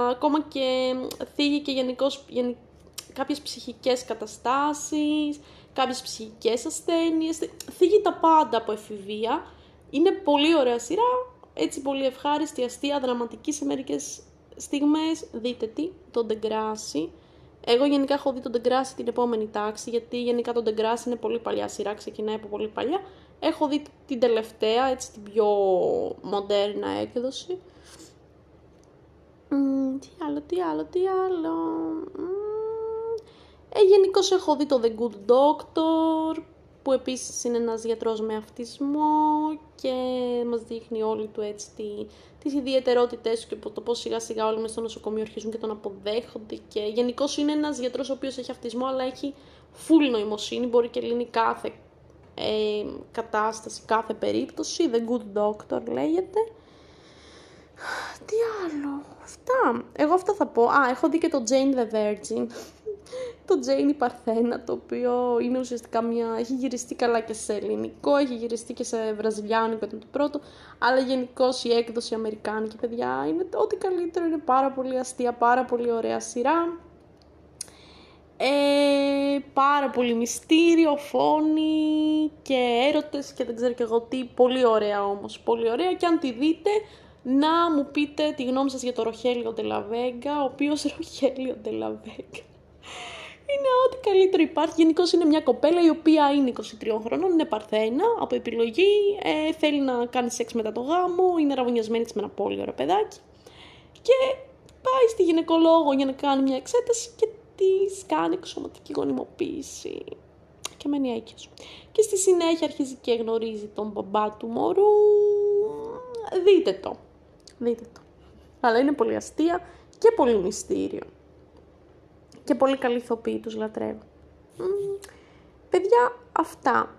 ακόμα και θίγει και γενικώς γενικ, κάποιες ψυχικές καταστάσεις, κάποιες ψυχικές ασθένειες, θίγει τα πάντα από εφηβεία. Είναι πολύ ωραία σειρά, έτσι πολύ ευχάριστη, αστεία, δραματική σε μερικές στιγμές. Δείτε τι, το Degrassi. Εγώ γενικά έχω δει τον Degrassi την επόμενη τάξη, γιατί γενικά τον Degrassi είναι πολύ παλιά σειρά, ξεκινάει από πολύ παλιά. Έχω δει την τελευταία, έτσι την πιο μοντέρνα έκδοση. τι άλλο, τι άλλο, τι άλλο. Ε, Γενικώς έχω δει το The Good Doctor, που επίσης είναι ένας γιατρός με αυτισμό και μας δείχνει όλη του έτσι τη, τις ιδιαιτερότητες του και το πώς σιγά σιγά όλοι μέσα στο νοσοκομείο αρχίζουν και τον αποδέχονται και γενικώς είναι ένας γιατρός ο οποίος έχει αυτισμό αλλά έχει full νοημοσύνη, μπορεί και λύνει κάθε ε, κατάσταση, κάθε περίπτωση, The Good Doctor λέγεται. Τι άλλο, αυτά. Εγώ αυτά θα πω. Α, έχω δει και το Jane the Virgin το Τζέιν η Παρθένα, το οποίο είναι ουσιαστικά μια... έχει γυριστεί καλά και σε ελληνικό, έχει γυριστεί και σε βραζιλιάνικο, ήταν το πρώτο, αλλά γενικώς η έκδοση αμερικάνικη, παιδιά, είναι ό,τι καλύτερο, είναι πάρα πολύ αστεία, πάρα πολύ ωραία σειρά. Ε, πάρα πολύ μυστήριο, φόνη και έρωτες και δεν ξέρω και εγώ τι, πολύ ωραία όμως, πολύ ωραία και αν τη δείτε να μου πείτε τη γνώμη σας για το Ροχέλιο Ντελαβέγκα, ο οποίος Ροχέλιο Ντελαβέγκα είναι ό,τι καλύτερο υπάρχει. Γενικώς είναι μια κοπέλα η οποία είναι 23 χρονών, είναι παρθένα από επιλογή, ε, θέλει να κάνει σεξ μετά το γάμο, είναι ραβωνιασμένη με ένα πολύ ωραίο παιδάκι. Και πάει στη γυναικολόγο για να κάνει μια εξέταση και της κάνει εξωματική γονιμοποίηση. Και μένει έκαιος. Και στη συνέχεια αρχίζει και γνωρίζει τον μπαμπά του μωρού. Δείτε το. Δείτε το. Αλλά είναι πολύ αστεία και πολύ μυστήριο και πολύ καλή ηθοποιοί, τους λατρεύω. παιδιά, αυτά.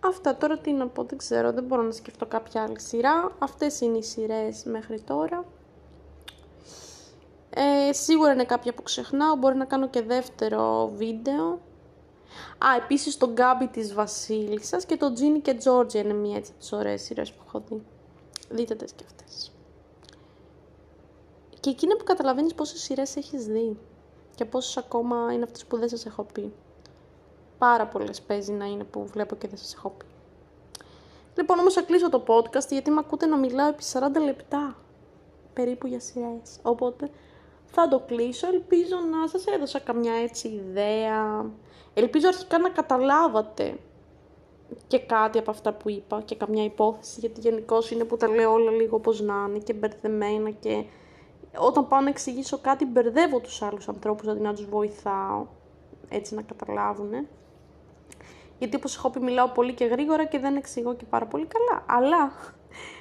Αυτά τώρα τι να πω, δεν ξέρω, δεν μπορώ να σκεφτώ κάποια άλλη σειρά. Αυτές είναι οι σειρές μέχρι τώρα. Ε, σίγουρα είναι κάποια που ξεχνάω, μπορεί να κάνω και δεύτερο βίντεο. Α, επίσης το Γκάμπι της Βασίλισσας και το Τζίνι και Τζόρτζια είναι μία έτσι τις ωραίες σειρές που έχω δει. Δείτε τις και αυτές. Και εκείνη που καταλαβαίνεις πόσες σειρές έχεις δει και πόσες ακόμα είναι αυτές που δεν σας έχω πει. Πάρα πολλές παίζει να είναι που βλέπω και δεν σας έχω πει. Λοιπόν, όμως θα κλείσω το podcast γιατί με ακούτε να μιλάω επί 40 λεπτά περίπου για σειρές. Οπότε θα το κλείσω, ελπίζω να σας έδωσα καμιά έτσι ιδέα. Ελπίζω αρχικά να καταλάβατε και κάτι από αυτά που είπα και καμιά υπόθεση, γιατί γενικώ είναι που τα λέω όλα λίγο όπως να είναι και μπερδεμένα και όταν πάω να εξηγήσω κάτι μπερδεύω τους άλλους ανθρώπους αντί να τους βοηθάω έτσι να καταλάβουν. Γιατί όπως έχω πει μιλάω πολύ και γρήγορα και δεν εξηγώ και πάρα πολύ καλά. Αλλά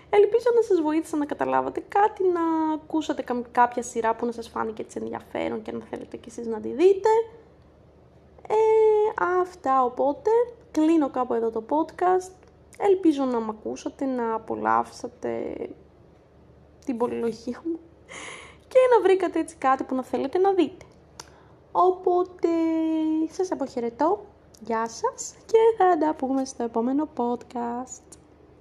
ελπίζω να σας βοήθησα να καταλάβατε κάτι, να ακούσατε κάποια σειρά που να σας φάνηκε έτσι ενδιαφέρον και να θέλετε κι εσείς να τη δείτε. Ε, αυτά οπότε, κλείνω κάπου εδώ το podcast. Ελπίζω να με ακούσατε, να απολαύσατε την πολυλογία μου και να βρήκατε έτσι κάτι που να θέλετε να δείτε. Οπότε σας αποχαιρετώ, γεια σας και θα τα πούμε στο επόμενο podcast.